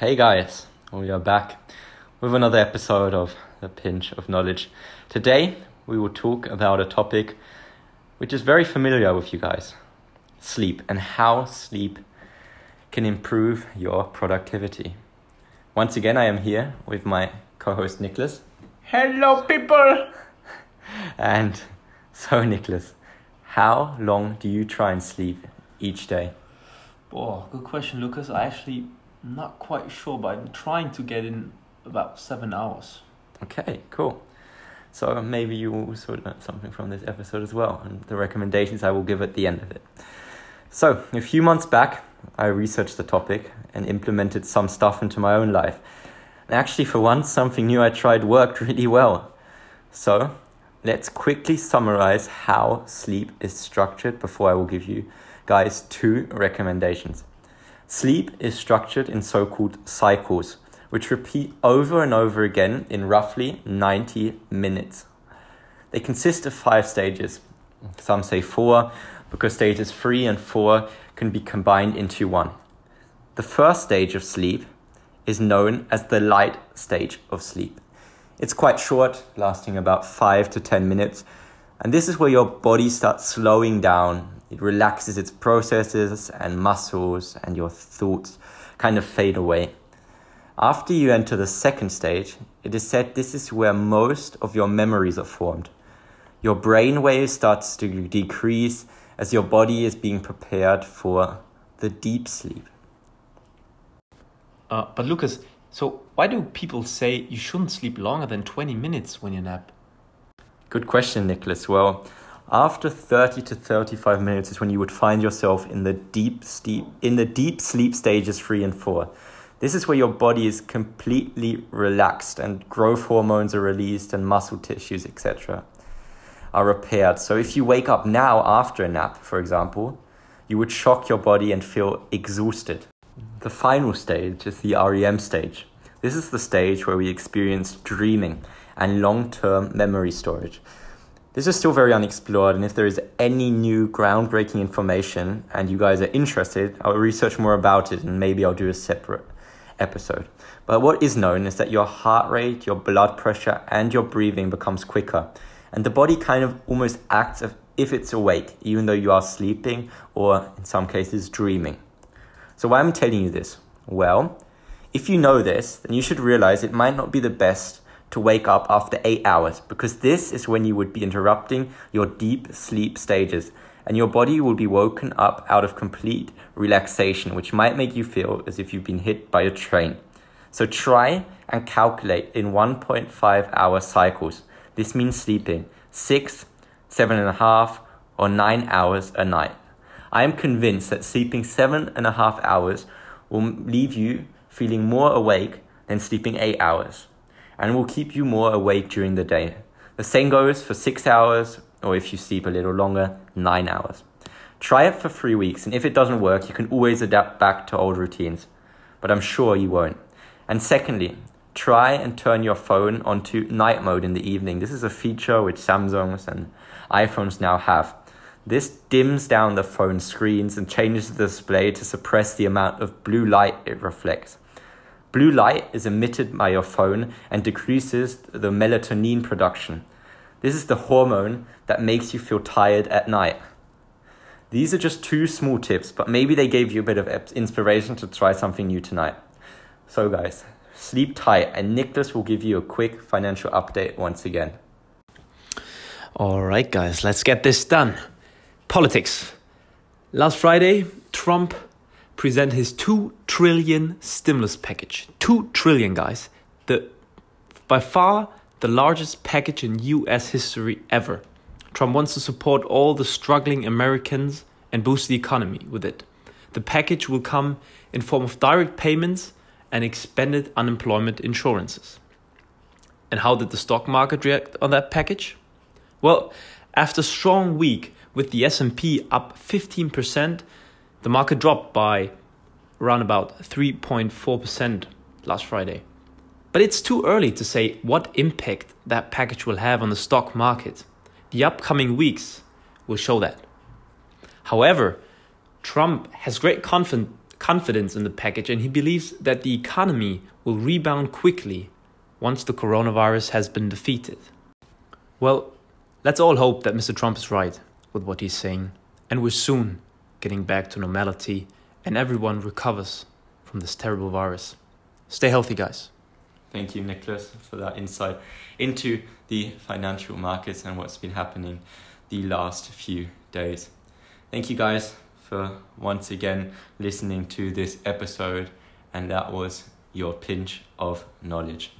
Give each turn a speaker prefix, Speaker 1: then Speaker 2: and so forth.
Speaker 1: Hey guys, we are back with another episode of The Pinch of Knowledge. Today we will talk about a topic which is very familiar with you guys sleep and how sleep can improve your productivity. Once again, I am here with my co host Niklas.
Speaker 2: Hello, people!
Speaker 1: And so, Niklas, how long do you try and sleep each day?
Speaker 2: Oh, good question, Lucas. I actually not quite sure, but I'm trying to get in about seven hours.
Speaker 1: Okay, cool. So maybe you also learned something from this episode as well, and the recommendations I will give at the end of it. So, a few months back, I researched the topic and implemented some stuff into my own life. And actually, for once, something new I tried worked really well. So, let's quickly summarize how sleep is structured before I will give you guys two recommendations. Sleep is structured in so called cycles, which repeat over and over again in roughly 90 minutes. They consist of five stages. Some say four, because stages three and four can be combined into one. The first stage of sleep is known as the light stage of sleep. It's quite short, lasting about five to 10 minutes, and this is where your body starts slowing down. It relaxes its processes and muscles, and your thoughts kind of fade away. After you enter the second stage, it is said this is where most of your memories are formed. Your brain waves starts to decrease as your body is being prepared for the deep sleep.
Speaker 2: Uh, but Lucas, so why do people say you shouldn't sleep longer than 20 minutes when you nap?
Speaker 1: Good question, Niklas. Well, after 30 to 35 minutes is when you would find yourself in the deep sleep in the deep sleep stages 3 and 4. This is where your body is completely relaxed and growth hormones are released and muscle tissues, etc are repaired. So if you wake up now after a nap, for example, you would shock your body and feel exhausted. The final stage is the REM stage. This is the stage where we experience dreaming and long term memory storage. This is still very unexplored, and if there is any new groundbreaking information and you guys are interested, I'll research more about it and maybe I'll do a separate episode. But what is known is that your heart rate, your blood pressure, and your breathing becomes quicker and the body kind of almost acts as if it's awake, even though you are sleeping or in some cases dreaming. So, why am I telling you this? Well, if you know this, then you should realize it might not be the best to wake up after eight hours because this is when you would be interrupting your deep sleep stages and your body will be woken up out of complete relaxation, which might make you feel as if you've been hit by a train. So try and calculate in 1.5 hour cycles this means sleeping six, seven and a half, or nine hours a night. I am convinced that sleeping seven and a half hours will leave you feeling more awake than sleeping eight hours and will keep you more awake during the day. The same goes for six hours, or if you sleep a little longer, nine hours. Try it for three weeks, and if it doesn't work, you can always adapt back to old routines. But I'm sure you won't. And secondly, try and turn your phone onto night mode in the evening. This is a feature which Samsungs and iPhones now have. This dims down the phone screens and changes the display to suppress the amount of blue light it reflects. Blue light is emitted by your phone and decreases the melatonin production. This is the hormone that makes you feel tired at night. These are just two small tips, but maybe they gave you a bit of inspiration to try something new tonight. So, guys, Sleep tight, and Niklas will give you a quick financial update once again.
Speaker 2: All right, guys, let's get this done. Politics. Last Friday, Trump presented his 2 trillion stimulus package. 2 trillion, guys. The by far the largest package in US history ever. Trump wants to support all the struggling Americans and boost the economy with it. The package will come in form of direct payments and expanded unemployment insurances. And how did the stock market react on that package? Well, after a strong week with the S&P up 15%, the market dropped by around about 3.4% last Friday. But it's too early to say what impact that package will have on the stock market. The upcoming weeks will show that. However, Trump has great confidence confidence in the package and he believes that the economy will rebound quickly once the coronavirus has been defeated. Well, let's all hope that Mr. Trump is right with what he's saying and we're soon getting back to normality and everyone recovers from this terrible virus. Stay healthy, guys.
Speaker 1: Thank you, Niklas, for that insight into the financial markets and what's been happening the last few days. Thank you, guys, for once again listening to this episode, and that was your pinch of knowledge.